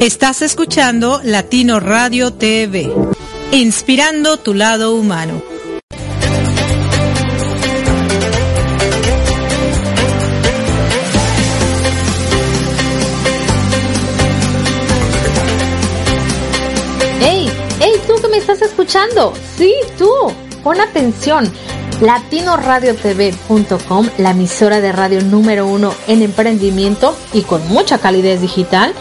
Estás escuchando Latino Radio TV, inspirando tu lado humano. ¡Hey! ¡Hey! ¿Tú que me estás escuchando? Sí, tú. Pon atención. LatinoRadioTV.com, la emisora de radio número uno en emprendimiento y con mucha calidez digital,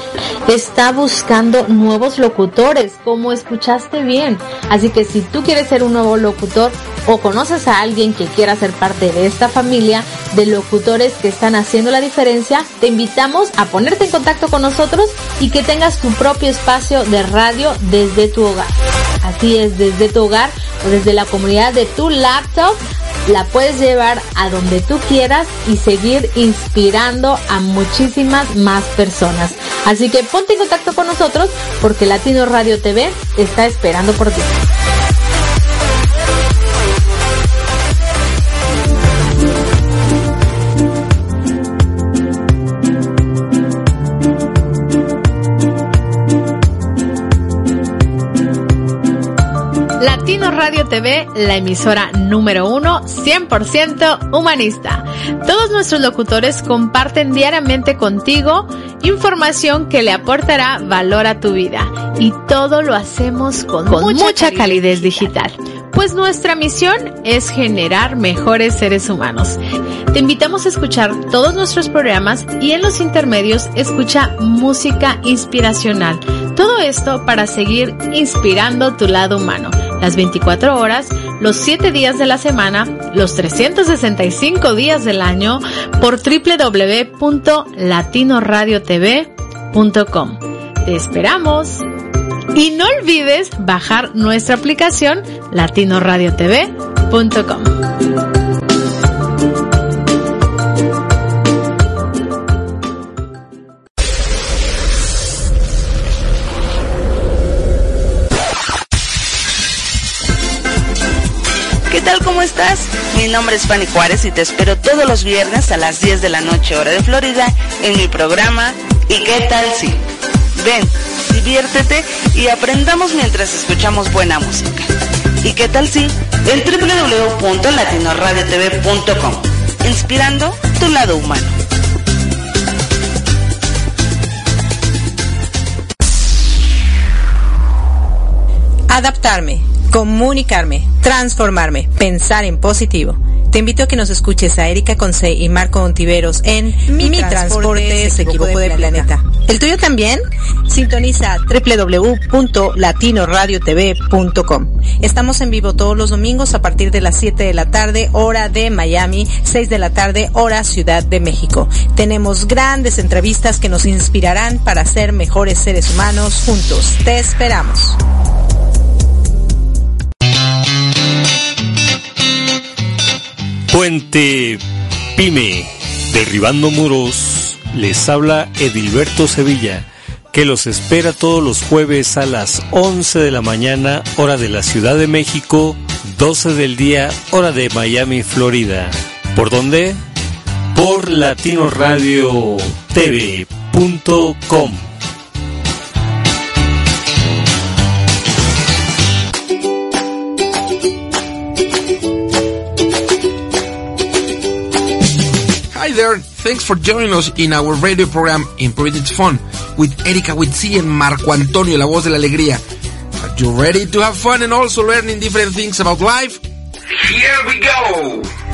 está buscando nuevos locutores, como escuchaste bien. Así que si tú quieres ser un nuevo locutor o conoces a alguien que quiera ser parte de esta familia de locutores que están haciendo la diferencia, te invitamos a ponerte en contacto con nosotros y que tengas tu propio espacio de radio desde tu hogar. Así es, desde tu hogar o desde la comunidad de tu laptop la puedes llevar a donde tú quieras y seguir inspirando a muchísimas más personas. Así que ponte en contacto con nosotros porque Latino Radio TV está esperando por ti. Radio TV, la emisora número uno, 100% humanista. Todos nuestros locutores comparten diariamente contigo información que le aportará valor a tu vida. Y todo lo hacemos con, mucha, mucha calidez digital. Pues nuestra misión es generar mejores seres humanos. Te invitamos a escuchar todos nuestros programas y en los intermedios escucha música inspiracional. Todo esto para seguir inspirando tu lado humano. Las 24 horas, los 7 días de la semana, los 365 días del año por www.latinoradiotv.com. Te esperamos. Y no olvides bajar nuestra aplicación latinoradiotv.com. Mi nombre es Fanny Juárez y te espero todos los viernes a las 10 de la noche hora de Florida en mi programa ¿Y qué tal si? Ven, diviértete y aprendamos mientras escuchamos buena música. ¿Y qué tal si? En www.latinoradiotv.com Inspirando tu lado humano. Adaptarme, comunicarme, transformarme, pensar en positivo. Te invito a que nos escuches a Erika Conce y Marco Ontiveros en Mi, transporte, se equivocó de planeta. ¿El tuyo también? Sintoniza www.latinoradiotv.com. Estamos en vivo todos los domingos a partir de las 7 de la tarde, hora de Miami, 6 de la tarde, hora Ciudad de México. Tenemos grandes entrevistas que nos inspirarán para ser mejores seres humanos juntos. Te esperamos. Puente Pyme, derribando muros, les habla Edilberto Sevilla, que los espera todos los jueves a las 11 de la mañana, hora de la Ciudad de México, 12 del día, hora de Miami, Florida. ¿Por dónde? Por latinoradiotv.com. there, thanks for joining us in our radio program Improved Fun with Erika Witsi and Marco Antonio, la voz de la alegría. Are you ready to have fun and also learning different things about life? Here we go!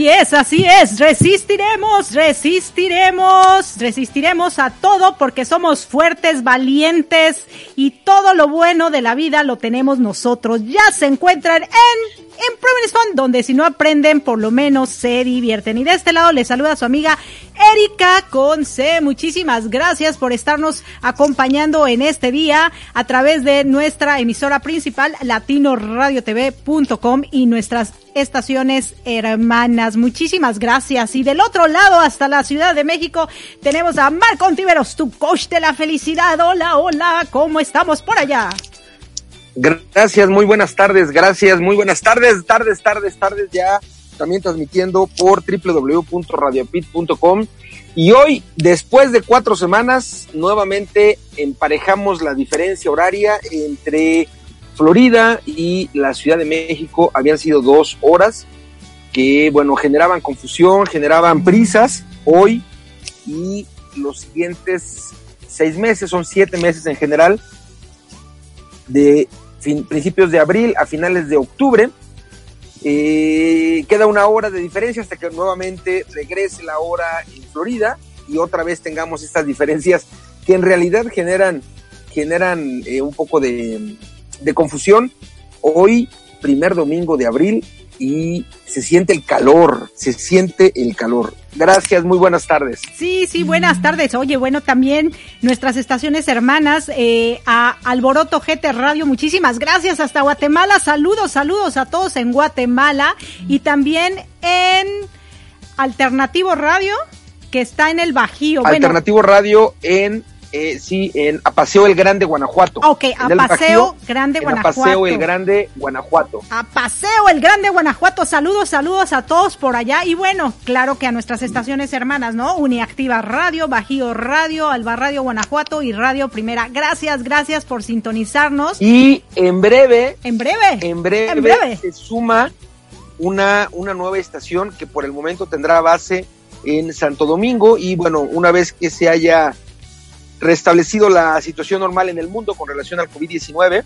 Así es, así es. Resistiremos, resistiremos, resistiremos a todo porque somos fuertes, valientes y todo lo bueno de la vida lo tenemos nosotros. Ya se encuentran en Improving Fun, donde si no aprenden, por lo menos se divierten. Y de este lado les saluda su amiga Erika Conce. Muchísimas gracias por estarnos acompañando en este día a través de nuestra emisora principal, latinoradiotv.com y nuestras estaciones hermanas. Muchísimas gracias. Y del otro lado, hasta la Ciudad de México, tenemos a Marco Ontiveros, tu coach de la felicidad. Hola, hola, ¿cómo estamos por allá? Gracias, muy buenas tardes, gracias, muy buenas tardes, tardes, tardes, tardes, ya también transmitiendo por www.radiopit.com. Y hoy, después de cuatro semanas, nuevamente emparejamos la diferencia horaria entre Florida y la Ciudad de México. Habían sido dos horas que, bueno, generaban confusión, generaban prisas hoy y los siguientes seis meses, son siete meses en general, de fin, principios de abril a finales de octubre. Eh, queda una hora de diferencia hasta que nuevamente regrese la hora en Florida y otra vez tengamos estas diferencias que en realidad generan, generan eh, un poco de, de confusión. Hoy, primer domingo de abril, y se siente el calor, se siente el calor. Gracias, muy buenas tardes. Sí, sí, buenas tardes. Oye, bueno, también nuestras estaciones hermanas, eh, a Alboroto GT Radio, muchísimas gracias hasta Guatemala. Saludos, saludos a todos en Guatemala y también en Alternativo Radio, que está en el Bajío. Alternativo bueno, Radio en eh, sí, en Apaseo el Grande, Guanajuato. Ok, Apaseo Grande, Guanajuato. Apaseo el Grande, Guanajuato. Apaseo el Grande, Guanajuato. Saludos, saludos a todos por allá. Y bueno, claro que a nuestras estaciones hermanas, ¿no? Uniactiva Radio, Bajío Radio, Alba Radio, Guanajuato y Radio Primera. Gracias, gracias por sintonizarnos. Y en breve. En breve. En breve. En breve. Se suma una, una nueva estación que por el momento tendrá base en Santo Domingo. Y bueno, una vez que se haya restablecido la situación normal en el mundo con relación al COVID-19.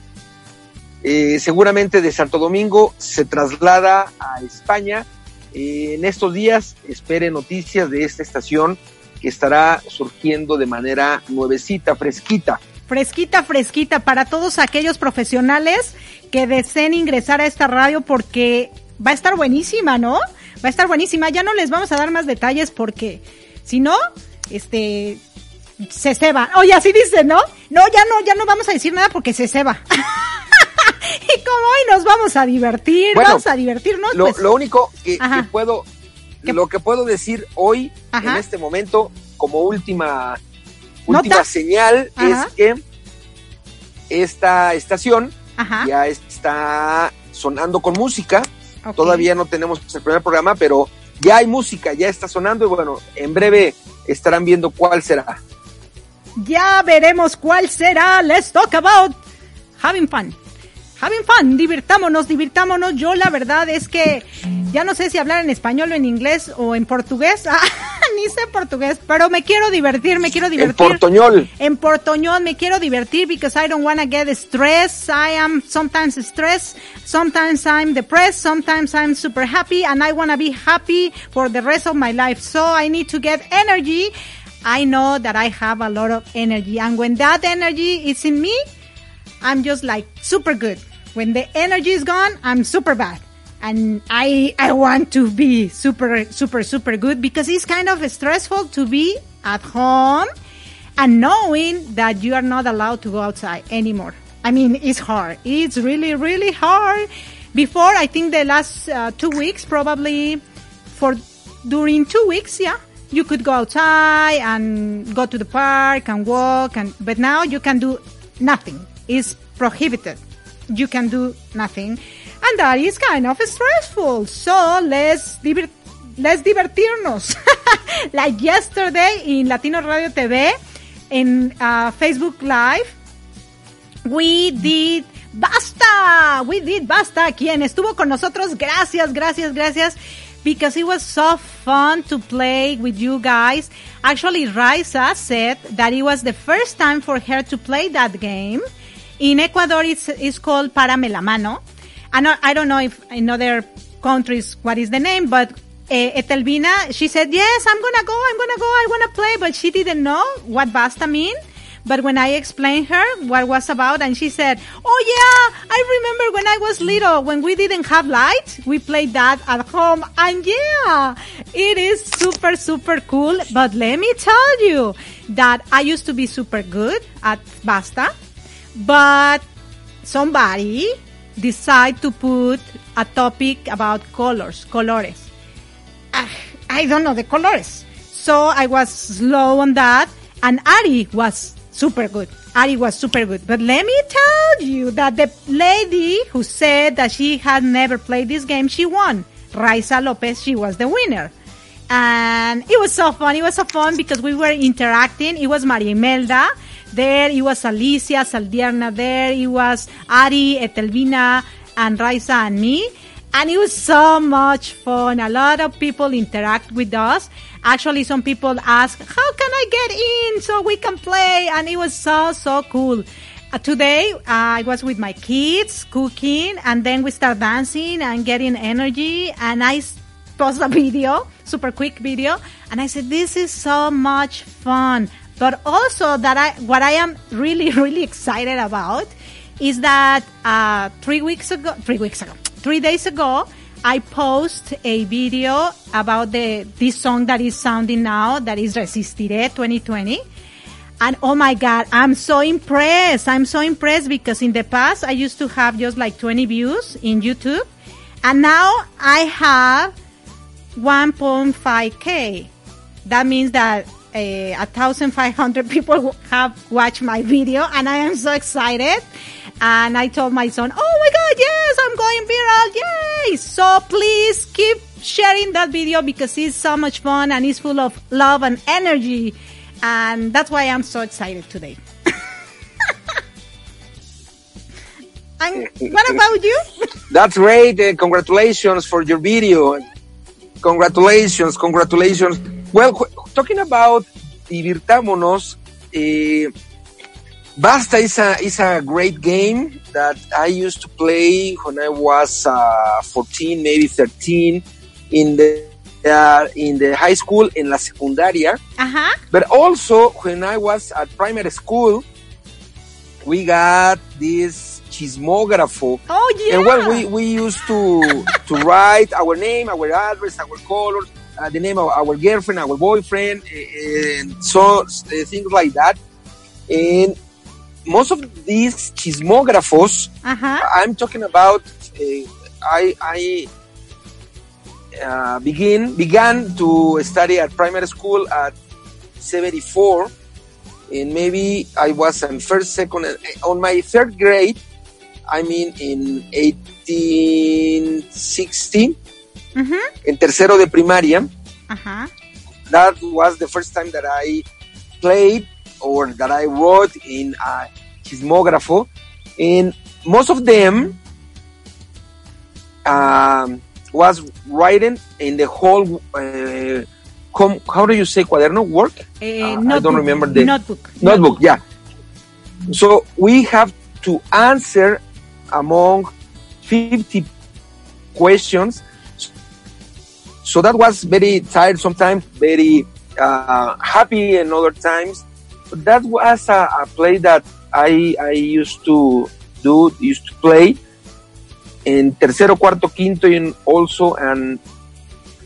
Eh, seguramente de Santo Domingo se traslada a España. Eh, en estos días espere noticias de esta estación que estará surgiendo de manera nuevecita, fresquita. Fresquita, fresquita para todos aquellos profesionales que deseen ingresar a esta radio porque va a estar buenísima, ¿no? Va a estar buenísima. Ya no les vamos a dar más detalles porque si no, este, se ceba. Oye, así dice, ¿no? No, ya no, ya no vamos a decir nada porque se ceba. y como hoy nos vamos a divertir, Bueno, vamos a divertirnos. Lo, pues, lo único que, puedo, ¿Qué? lo que puedo decir hoy, Ajá. en este momento, como última, Nota. última señal, Ajá. es que esta estación Ajá. ya está sonando con música. Todavía no tenemos el primer programa, pero ya hay música, ya está sonando y bueno, en breve estarán viendo cuál será. Ya veremos cuál será. Let's talk about having fun. Having fun, divirtámonos, divirtámonos. Yo la verdad es que ya no sé si hablar en español o en inglés o en portugués. Ah, ni sé portugués, pero me quiero divertir, me quiero En divertir. portoñol. En portoñol me quiero divertir because I don't want to get stressed. I am sometimes stressed, sometimes I'm depressed, sometimes I'm super happy and I want to be happy for the rest of my life. So I need to get energy. I know that I have a lot of energy and when that energy is in me, I'm just like super good. When the energy is gone, I'm super bad. And I, I want to be super, super, super good because it's kind of stressful to be at home and knowing that you are not allowed to go outside anymore. I mean, it's hard. It's really, really hard. Before, I think the last uh, two weeks, probably for during two weeks, yeah, you could go outside and go to the park and walk, and but now you can do nothing. It's prohibited. You can do nothing, and that is kind of stressful. So let's let's divertirnos. like yesterday in Latino Radio TV, in uh, Facebook Live, we did Basta. We did Basta. Quien estuvo con nosotros, gracias, gracias, gracias. Because it was so fun to play with you guys. Actually, Raisa said that it was the first time for her to play that game. In Ecuador, it's, it's called Parame la Mano. I, I don't know if in other countries what is the name, but uh, Etelvina, she said, yes, I'm gonna go, I'm gonna go, I wanna play, but she didn't know what basta mean. But when I explained her what was about, and she said, "Oh yeah, I remember when I was little, when we didn't have light, we played that at home, and yeah, it is super super cool." But let me tell you that I used to be super good at basta, but somebody decided to put a topic about colors, colores. Ah, I don't know the colors. So I was slow on that, and Ari was super good. Ari was super good. But let me tell you that the lady who said that she had never played this game, she won. Raisa Lopez, she was the winner. And it was so fun. It was so fun because we were interacting. It was Maria Imelda there. It was Alicia Saldierna there. It was Ari, Etelvina, and Raisa and me. And it was so much fun. A lot of people interact with us. Actually, some people ask, how can I get in so we can play? And it was so, so cool. Uh, today, uh, I was with my kids cooking and then we start dancing and getting energy. And I post a video, super quick video. And I said, this is so much fun. But also that I, what I am really, really excited about is that, uh, three weeks ago, three weeks ago, three days ago, I post a video about the this song that is sounding now that is Resistiré 2020. And oh my god, I'm so impressed. I'm so impressed because in the past I used to have just like 20 views in YouTube and now I have 1.5k. That means that uh, 1,500 people have watched my video and I am so excited. And I told my son, oh my god, yes, I'm going viral, yay! So please keep sharing that video because it's so much fun and it's full of love and energy. And that's why I'm so excited today. and what about you? That's great. Uh, congratulations for your video. Congratulations, congratulations. Well, talking about Divirtámonos, eh, Basta is a, is a great game that I used to play when I was uh, 14, maybe 13, in the uh, in the high school, in la secundaria. Uh-huh. But also, when I was at primary school, we got this chismógrafo. Oh yeah. And well, we, we used to to write our name, our address, our colors, uh, the name of our girlfriend, our boyfriend, eh, and so uh, things like that. And most of these chismógrafos. I'm talking about, uh, I I uh, begin began to study at primary school at 74, and maybe I was in first, second, on my third grade. I mean, in 1860, Mhm. en tercero de primaria. Uh-huh. That was the first time that I played or that I wrote in a chismógrafo, and most of them um, was writing in the whole. Uh, com- how do you say cuaderno work? Eh, Uh, I don't remember the notebook. notebook. Yeah. So we have to answer among 50 questions. So that was very tired sometimes, very uh, happy in other times. That was a, a play that I, I used to do, used to play in tercero, cuarto, quinto, and also and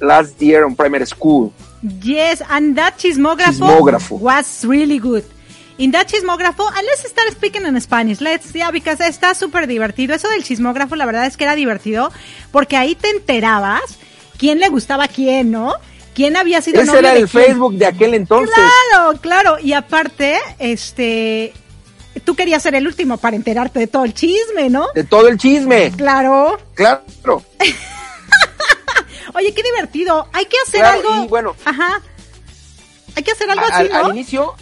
last year on primary school. Yes, and that chismógrafo, Chismógrafo. was really good. In that chismógrafo, and let's start speaking in Spanish. Let's, yeah, because está súper divertido. Eso del chismógrafo, la verdad es que era divertido, porque ahí te enterabas quién le gustaba a quién, ¿no? ¿Quién había sido Ese novio era el quién. Facebook de aquel entonces. Claro, claro. Y aparte, este, tú querías ser el último para enterarte de todo el chisme, ¿no? De todo el chisme. Claro. Claro. Oye, qué divertido. Hay que hacer Claro, algo. y bueno. Ajá. Hay que hacer algo Al, así, ¿no? al inicio,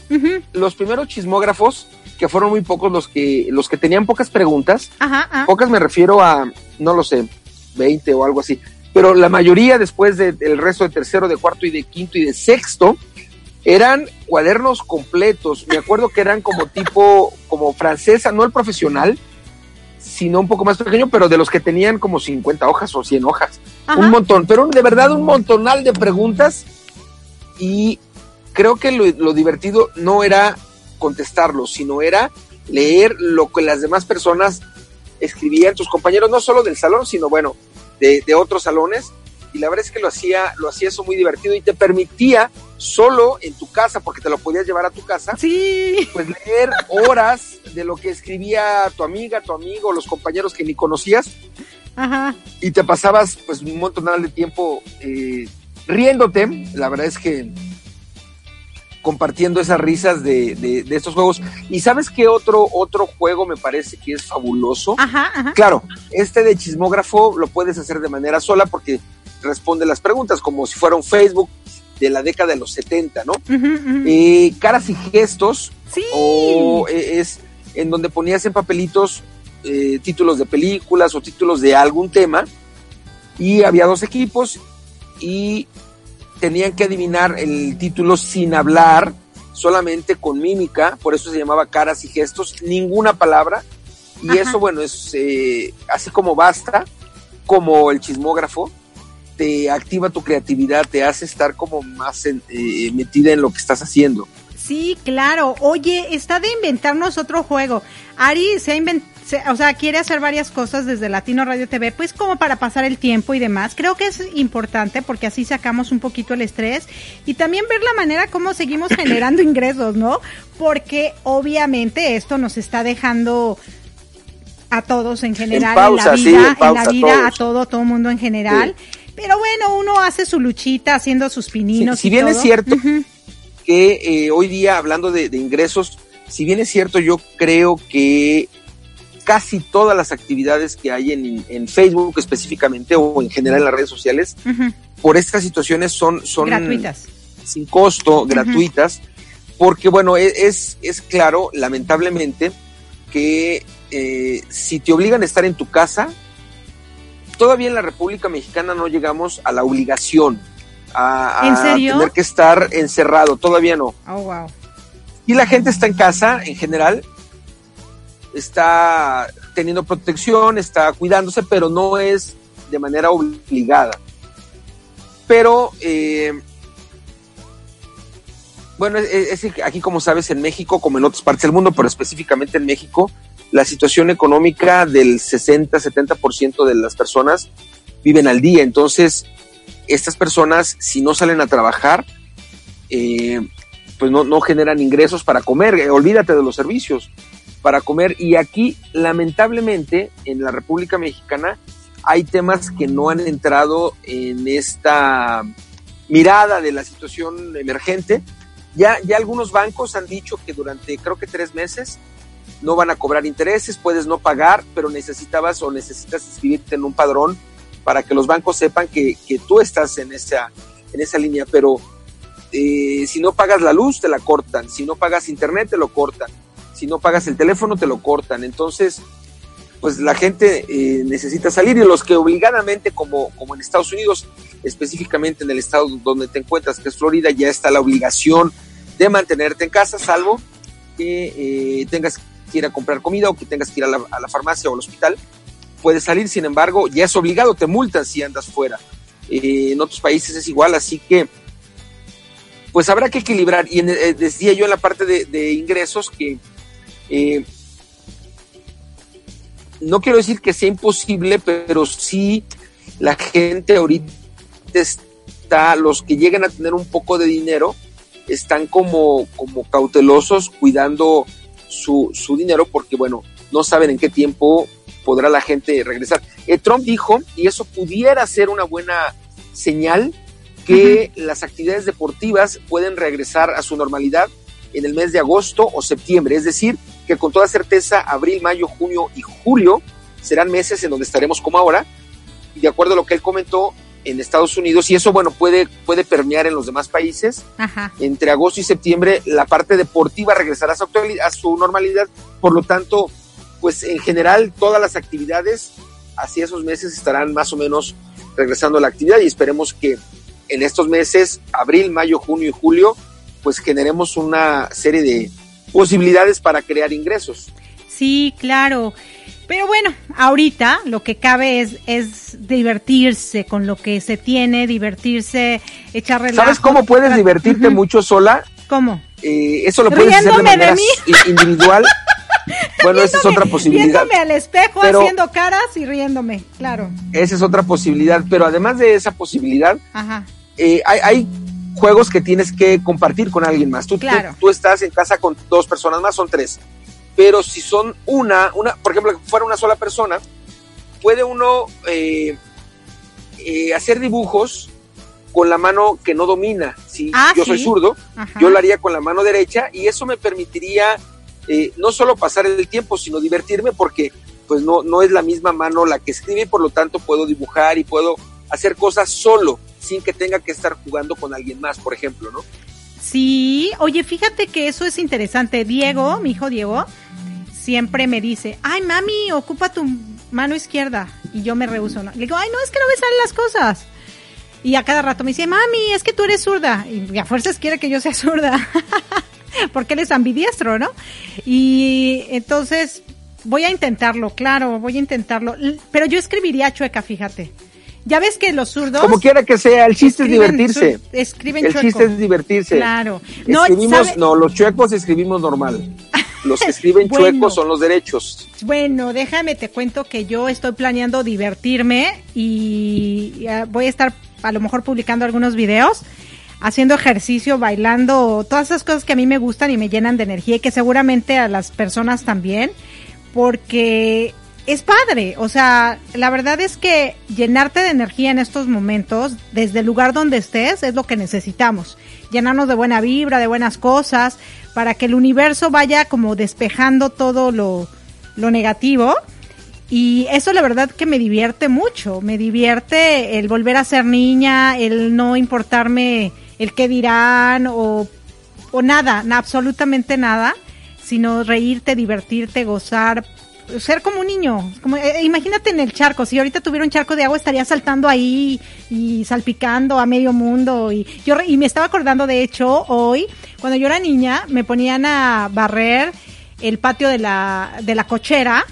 los primeros chismógrafos, que fueron muy pocos los que, los que tenían pocas preguntas, Ajá, ajá. pocas me refiero a, no lo sé, 20 o algo así, pero la mayoría después de- del resto de tercero, de cuarto y de quinto y de sexto, eran cuadernos completos. Me acuerdo que eran como tipo, como francesa, no el profesional, sino un poco más pequeño, pero de los que tenían como 50 hojas o 100 hojas. Ajá. Un montón, pero de verdad un montonal de preguntas y creo que lo, lo divertido no era contestarlos, sino era leer lo que las demás personas escribían, tus compañeros, no solo del salón, sino bueno, de, de otros salones. Y la verdad es que lo hacía, lo hacía eso muy divertido y te permitía solo en tu casa, porque te lo podías llevar a tu casa, Sí. pues leer horas de lo que escribía tu amiga, tu amigo, los compañeros que ni conocías Ajá. y te pasabas pues un montón de tiempo eh, riéndote. La verdad es que compartiendo esas risas de, de- de estos juegos. ¿Y sabes qué otro, otro juego me parece que es fabuloso? Ajá, ajá. Claro, este de chismógrafo lo puedes hacer de manera sola porque responde las preguntas como si fuera un Facebook de la década de los 70, ¿no? Eh, caras y gestos Sí. o eh, es en donde ponías en papelitos eh, títulos de películas o títulos de algún tema y había dos equipos y tenían que adivinar el título sin hablar, solamente con mímica, por eso se llamaba caras y gestos, ninguna palabra y Ajá. eso bueno es eh, así como basta, como el chismógrafo te activa tu creatividad, te hace estar como más en- eh, metida en lo que estás haciendo. Sí, claro. Oye, está de inventarnos otro juego. Ari se ha inventado, o sea, quiere hacer varias cosas desde Latino Radio TV, pues como para pasar el tiempo y demás. Creo que es importante porque así sacamos un poquito el estrés y también ver la manera como seguimos generando ingresos, ¿no? Porque obviamente esto nos está dejando a todos en general pausa, en la vida, en en, la vida todos. a todo, todo mundo en general. Pero bueno, uno hace su luchita haciendo sus pininos. Sí, si y bien es cierto que eh, hoy día, hablando de, de ingresos, si bien es cierto, yo creo que casi todas las actividades que hay en, en Facebook específicamente o en general en las redes sociales, por estas situaciones son, son gratuitas. sin costo, gratuitas, porque bueno, e- es, es claro, lamentablemente, que eh, si te obligan a estar en tu casa, todavía en la República Mexicana no llegamos a la obligación a, tener que estar encerrado, todavía no. Oh, wow. Y la gente está en casa en general, está teniendo protección, está cuidándose, pero no es de manera obligada. Pero, eh, bueno, es, aquí como sabes, en México, como en otras partes del mundo, pero específicamente en México, la situación económica del 60-70% de las personas viven al día. Entonces, estas personas, si no salen a trabajar, eh, pues no, no generan ingresos para comer, eh, olvídate de los servicios, para comer. Y aquí, lamentablemente, en la República Mexicana, hay temas que no han entrado en esta mirada de la situación emergente. Ya, ya algunos bancos han dicho que durante creo que tres meses no van a cobrar intereses, puedes no pagar, pero necesitabas o necesitas inscribirte en un padrón para que los bancos sepan que, que tú estás en esa, en esa línea. Pero eh, si no pagas la luz, te la cortan. Si no pagas internet, te lo cortan. Si no pagas el teléfono, te lo cortan. Entonces, pues la gente eh, necesita salir y los que obligadamente, como, como en Estados Unidos, específicamente en el estado donde te encuentras, que es Florida, ya está la obligación de mantenerte en casa, salvo que eh, tengas que ir a comprar comida o que tengas que ir a la, farmacia o al hospital. Puedes salir, sin embargo, ya es obligado, te multan si andas fuera. Eh, en otros países es igual, así que pues habrá que equilibrar. Y en- eh, decía yo en la parte de ingresos que eh, no quiero decir que sea imposible, pero sí la gente ahorita es está, los que lleguen a tener un poco de dinero, están como, como cautelosos cuidando su, su dinero porque, bueno, no saben en qué tiempo podrá la gente regresar. Eh, Trump dijo, y eso pudiera ser una buena señal, que las actividades deportivas pueden regresar a su normalidad en el mes de agosto o septiembre, es decir, que con toda certeza abril, mayo, junio y julio serán meses en donde estaremos como ahora, y de acuerdo a lo que él comentó, en Estados Unidos, y eso, bueno, puede, puede permear en los demás países. Ajá. Entre agosto y septiembre, la parte deportiva regresará a su, a su normalidad, por lo tanto, pues en general, todas las actividades hacia esos meses estarán más o menos regresando a la actividad y esperemos que en estos meses, abril, mayo, junio y julio, pues generemos una serie de posibilidades para crear ingresos. Sí, claro. Pero bueno, ahorita lo que cabe es, es divertirse con lo que se tiene, divertirse, echar relajo. ¿Sabes cómo puedes divertirte mucho sola? ¿Cómo? Eh, eso lo puedes hacer de Riéndome de manera i- individual. Bueno, esa es otra posibilidad. Viéndome al espejo, Pero- haciendo caras y riéndome, claro. Esa es otra posibilidad. Pero además de esa posibilidad, Ajá. eh, hay, hay juegos que tienes que compartir con alguien más. Tú, tú- Claro. tú estás en casa con dos personas más, son tres. Pero si son una, una por ejemplo, que fuera una sola persona, puede uno eh, eh, hacer dibujos con la mano que no domina. Si Ah, yo soy zurdo, Ajá. yo lo haría con la mano derecha y eso me permitiría eh, no solo pasar el tiempo, sino divertirme porque pues no, no es la misma mano la que escribe y por lo tanto puedo dibujar y puedo hacer cosas solo sin que tenga que estar jugando con alguien más, por ejemplo, ¿no? Sí, oye, fíjate que eso es interesante. Diego, mi hijo Diego, siempre me dice, ay mami, ocupa tu mano izquierda. Y yo me rehuso, ¿no? Le digo, ay no, es que no me salen las cosas. Y a cada rato me dice, mami, es que tú eres zurda. Y a fuerzas quiere que yo sea zurda. Porque él es ambidiestro, ¿no? Y entonces voy a intentarlo, claro, voy a intentarlo. Pero yo escribiría chueca, fíjate. Ya ves que los zurdos... Como quiera que sea, el chiste es divertirse. sur- escriben El chueco. chiste es divertirse. Claro. No, escribimos, ¿sabe? no, los chuecos escribimos normal. Los que escriben Bueno. chuecos son los derechos. Bueno, déjame te cuento que yo estoy planeando divertirme y eh, voy a estar a lo mejor publicando algunos videos, haciendo ejercicio, bailando, todas esas cosas que a mí me gustan y me llenan de energía y que seguramente a las personas también, porque es padre, o sea, la verdad es que llenarte de energía en estos momentos, desde el lugar donde estés, es lo que necesitamos. Llenarnos de buena vibra, de buenas cosas, para que el universo vaya como despejando todo lo, lo negativo. Y eso la verdad que me divierte mucho, me divierte el volver a ser niña, el no importarme el qué dirán o, o nada, na- absolutamente nada, sino reírte, divertirte, gozar, ser como un niño. Como, eh, imagínate en el charco, si ahorita tuviera un charco de agua estaría saltando ahí y salpicando a medio mundo. Y, yo, y me estaba acordando, de hecho, hoy, cuando yo era niña, me ponían a barrer el patio de la, de la cochera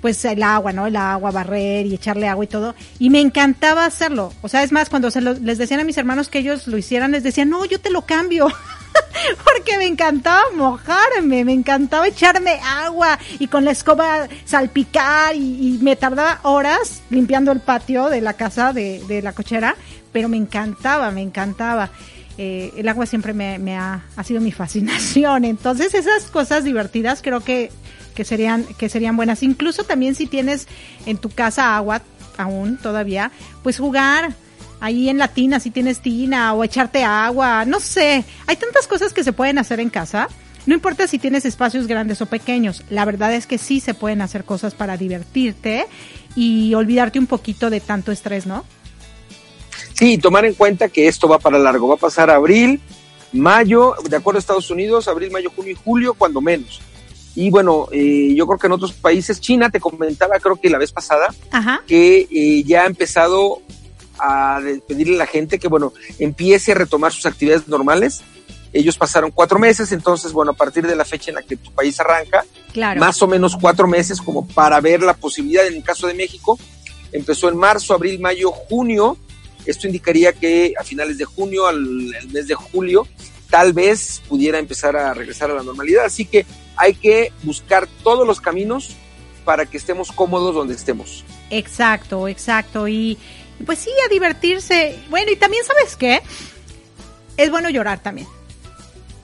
pues el agua, ¿no? El agua, barrer y echarle agua y todo. Y me encantaba hacerlo. O sea, es más, cuando se lo- les decían a mis hermanos que ellos lo hicieran, les decían, no, yo te lo cambio. Porque me encantaba mojarme, me encantaba echarme agua y con la escoba salpicar y, y me tardaba horas limpiando el patio de la casa de, de la cochera, pero me encantaba, me encantaba. Eh, el agua siempre me, ha sido mi fascinación. Entonces, esas cosas divertidas creo que, que serían, que serían buenas. Incluso también si tienes en tu casa agua aún todavía, pues jugar ahí en la tina si tienes tina o echarte agua, no sé. Hay tantas cosas que se pueden hacer en casa. No importa si tienes espacios grandes o pequeños, la verdad es que sí se pueden hacer cosas para divertirte y olvidarte un poquito de tanto estrés, ¿no? Sí, tomar en cuenta que esto va para largo. Va a pasar abril, mayo, de acuerdo a Estados Unidos, abril, mayo, junio y julio, cuando menos. Y bueno, eh, yo creo que en otros países, China, te comentaba, creo que la vez pasada, Ajá. que eh, ya ha empezado a pedirle a la gente que, bueno, empiece a retomar sus actividades normales. Ellos pasaron cuatro meses, entonces, bueno, a partir de la fecha en la que tu país arranca, Claro. más o menos cuatro meses como para ver la posibilidad. En el caso de México, empezó en marzo, abril, mayo, junio. Esto indicaría que a finales de junio, al el mes de julio, tal vez pudiera empezar a regresar a la normalidad. Así que hay que buscar todos los caminos para que estemos cómodos donde estemos. Exacto, exacto. Y, Pues sí, a divertirse. Bueno, y también, ¿sabes qué? Es bueno llorar también.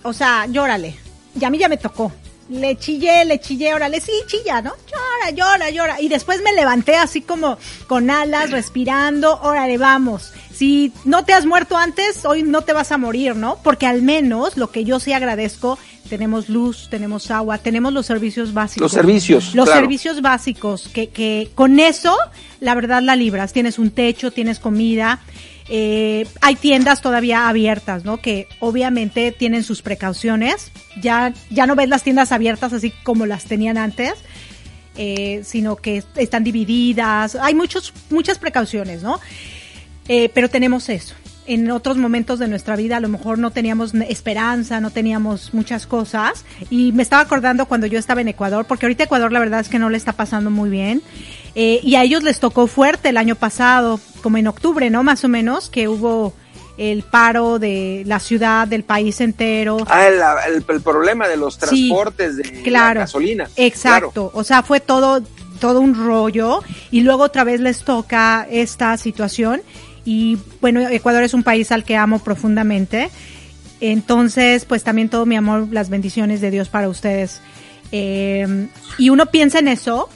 O sea, llórale. Y a mí ya me tocó. Le chillé, le chillé, órale, sí, chilla, ¿no? Llora, llora, llora. Y después me levanté así como con alas, respirando, órale, vamos. Si no te has muerto antes, hoy no te vas a morir, ¿no? Porque al menos lo que yo sí agradezco, tenemos luz, tenemos agua, tenemos los servicios básicos. Los servicios, Los claro. servicios básicos, que, que con eso, la verdad la libras. Tienes un techo, tienes comida. Eh, hay tiendas todavía abiertas, ¿no? Que obviamente tienen sus precauciones. Ya, ya no ves las tiendas abiertas así como las tenían antes, eh, sino que están divididas. Hay muchos, muchas precauciones, ¿no? Eh, pero tenemos eso. En otros momentos de nuestra vida a lo mejor no teníamos esperanza, no teníamos muchas cosas. Y me estaba acordando cuando yo estaba en Ecuador, porque ahorita Ecuador la verdad es que no le está pasando muy bien. Eh, y a ellos les tocó fuerte el año pasado, como en octubre, ¿no? Más o menos, que hubo el paro de la ciudad, del país entero. Ah, el, el- el problema de los Sí, transportes de claro. la gasolina. Exacto, o sea, fue todo todo un rollo y luego otra vez les toca esta situación y bueno, Ecuador es un país al que amo profundamente. Entonces, pues también todo mi amor, las bendiciones de Dios para ustedes. Eh, y uno piensa en eso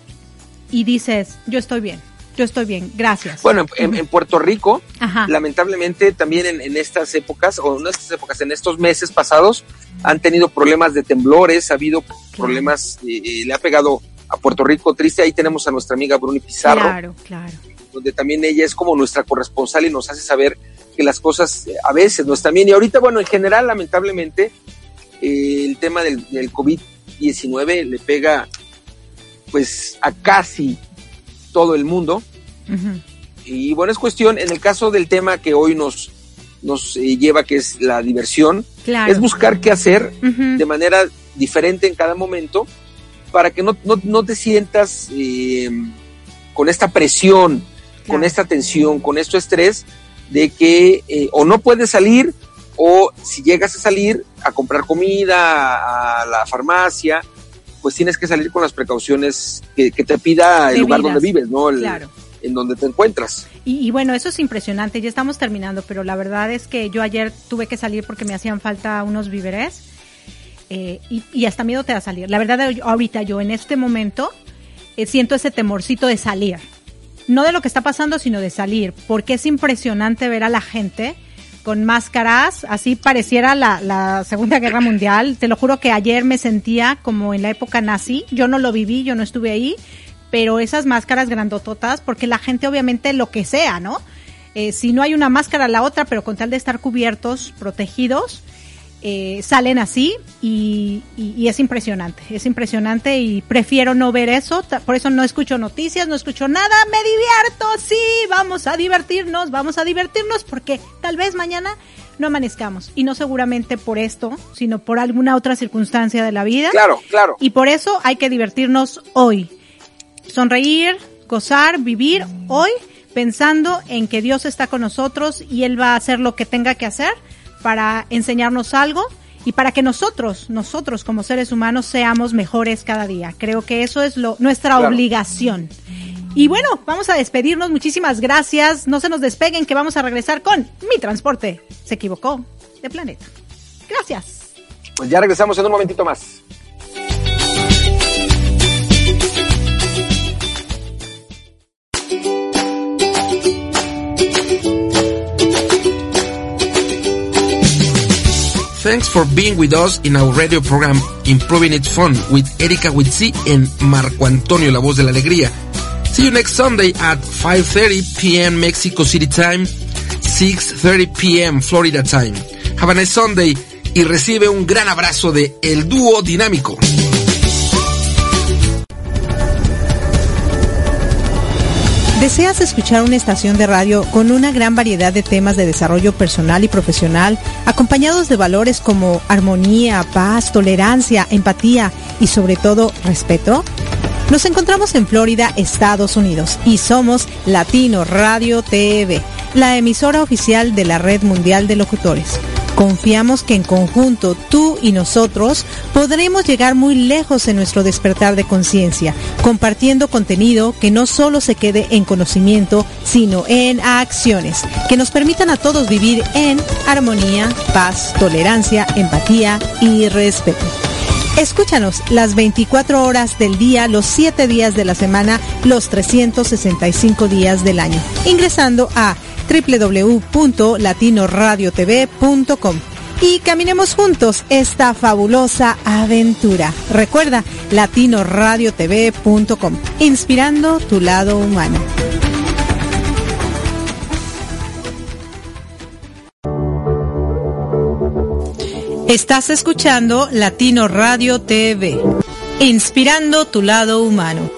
y dices, yo estoy bien, yo estoy bien, gracias. Bueno, en, en Puerto Rico, Ajá. lamentablemente también en, en estas épocas, o en estas épocas, en estos meses pasados, han tenido problemas de temblores, ha habido problemas, eh, eh, le ha pegado a Puerto Rico triste. Ahí tenemos a nuestra amiga Bruni Pizarro, Claro, claro. donde también ella es como nuestra corresponsal y nos hace saber que las cosas eh, a veces no están bien. Y ahorita, bueno, en general, lamentablemente, eh, el tema del, del COVID-19 le pega pues a casi todo el mundo. Y bueno, es cuestión, en el caso del tema que hoy nos, nos eh, lleva, que es la diversión, Claro. es buscar qué hacer de manera diferente en cada momento para que no, no, no te sientas eh, con esta presión, con esta tensión, con este estrés de que eh, o no puedes salir o si llegas a salir a comprar comida a la farmacia, pues tienes que salir con las precauciones que, que te pida el lugar donde vives, ¿no? El- Claro. En donde te encuentras. Y, y bueno, eso es impresionante. Ya estamos terminando, pero la verdad es que yo ayer tuve que salir porque me hacían falta unos víveres. eh, y, y hasta miedo te da salir. La verdad, ahorita yo en este momento eh, siento ese temorcito de salir. No de lo que está pasando, sino de salir. Porque es impresionante ver a la gente con máscaras, así pareciera la, la Segunda Guerra Mundial. Te lo juro que ayer me sentía como en la época nazi. Yo no lo viví, yo no estuve ahí, pero esas máscaras grandototas, porque la gente obviamente lo que sea, ¿no? Eh, si no hay una máscara, la otra, pero con tal de estar cubiertos, protegidos, eh, salen así y, y- y es impresionante, es impresionante y prefiero no ver eso, por eso no escucho noticias, no escucho nada, me divierto, sí, vamos a divertirnos, vamos a divertirnos porque tal vez mañana no amanezcamos y no seguramente por esto, sino por alguna otra circunstancia de la vida. Claro, claro. Y por eso hay que divertirnos hoy. Sonreír, gozar, vivir hoy pensando en que Dios está con nosotros y Él va a hacer lo que tenga que hacer para enseñarnos algo y para que nosotros, nosotros como seres humanos seamos mejores cada día. Creo que eso es lo, nuestra Claro. obligación. Y bueno, vamos a despedirnos. Muchísimas gracias. No se nos despeguen que vamos a regresar con Mi Transporte. Se equivocó de planeta. Gracias. Pues ya regresamos en un momentito más. Thanks for being with us in our radio program Improving It Fun with Erika Witsi and Marco Antonio, la voz de la alegría. See you next Sunday at 5.30 p.m. Mexico City time, 6.30 p.m. Florida time. Have a nice Sunday y recibe un gran abrazo de El Dúo Dinámico. ¿Deseas escuchar una estación de radio con una gran variedad de temas de desarrollo personal y profesional, acompañados de valores como armonía, paz, tolerancia, empatía y sobre todo respeto? Nos encontramos en Florida, Estados Unidos, y somos Latino Radio TV, la emisora oficial de la Red Mundial de Locutores. Confiamos que en conjunto tú y nosotros podremos llegar muy lejos en nuestro despertar de conciencia, compartiendo contenido que no solo se quede en conocimiento, sino en acciones, que nos permitan a todos vivir en armonía, paz, tolerancia, empatía y respeto. Escúchanos las 24 horas del día, los 7 días de la semana, los 365 días del año, ingresando a www.latinoradiotv.com y caminemos juntos esta fabulosa aventura. Recuerda, latinoradiotv.com, inspirando tu lado humano. Estás escuchando Latino Radio TV, inspirando tu lado humano.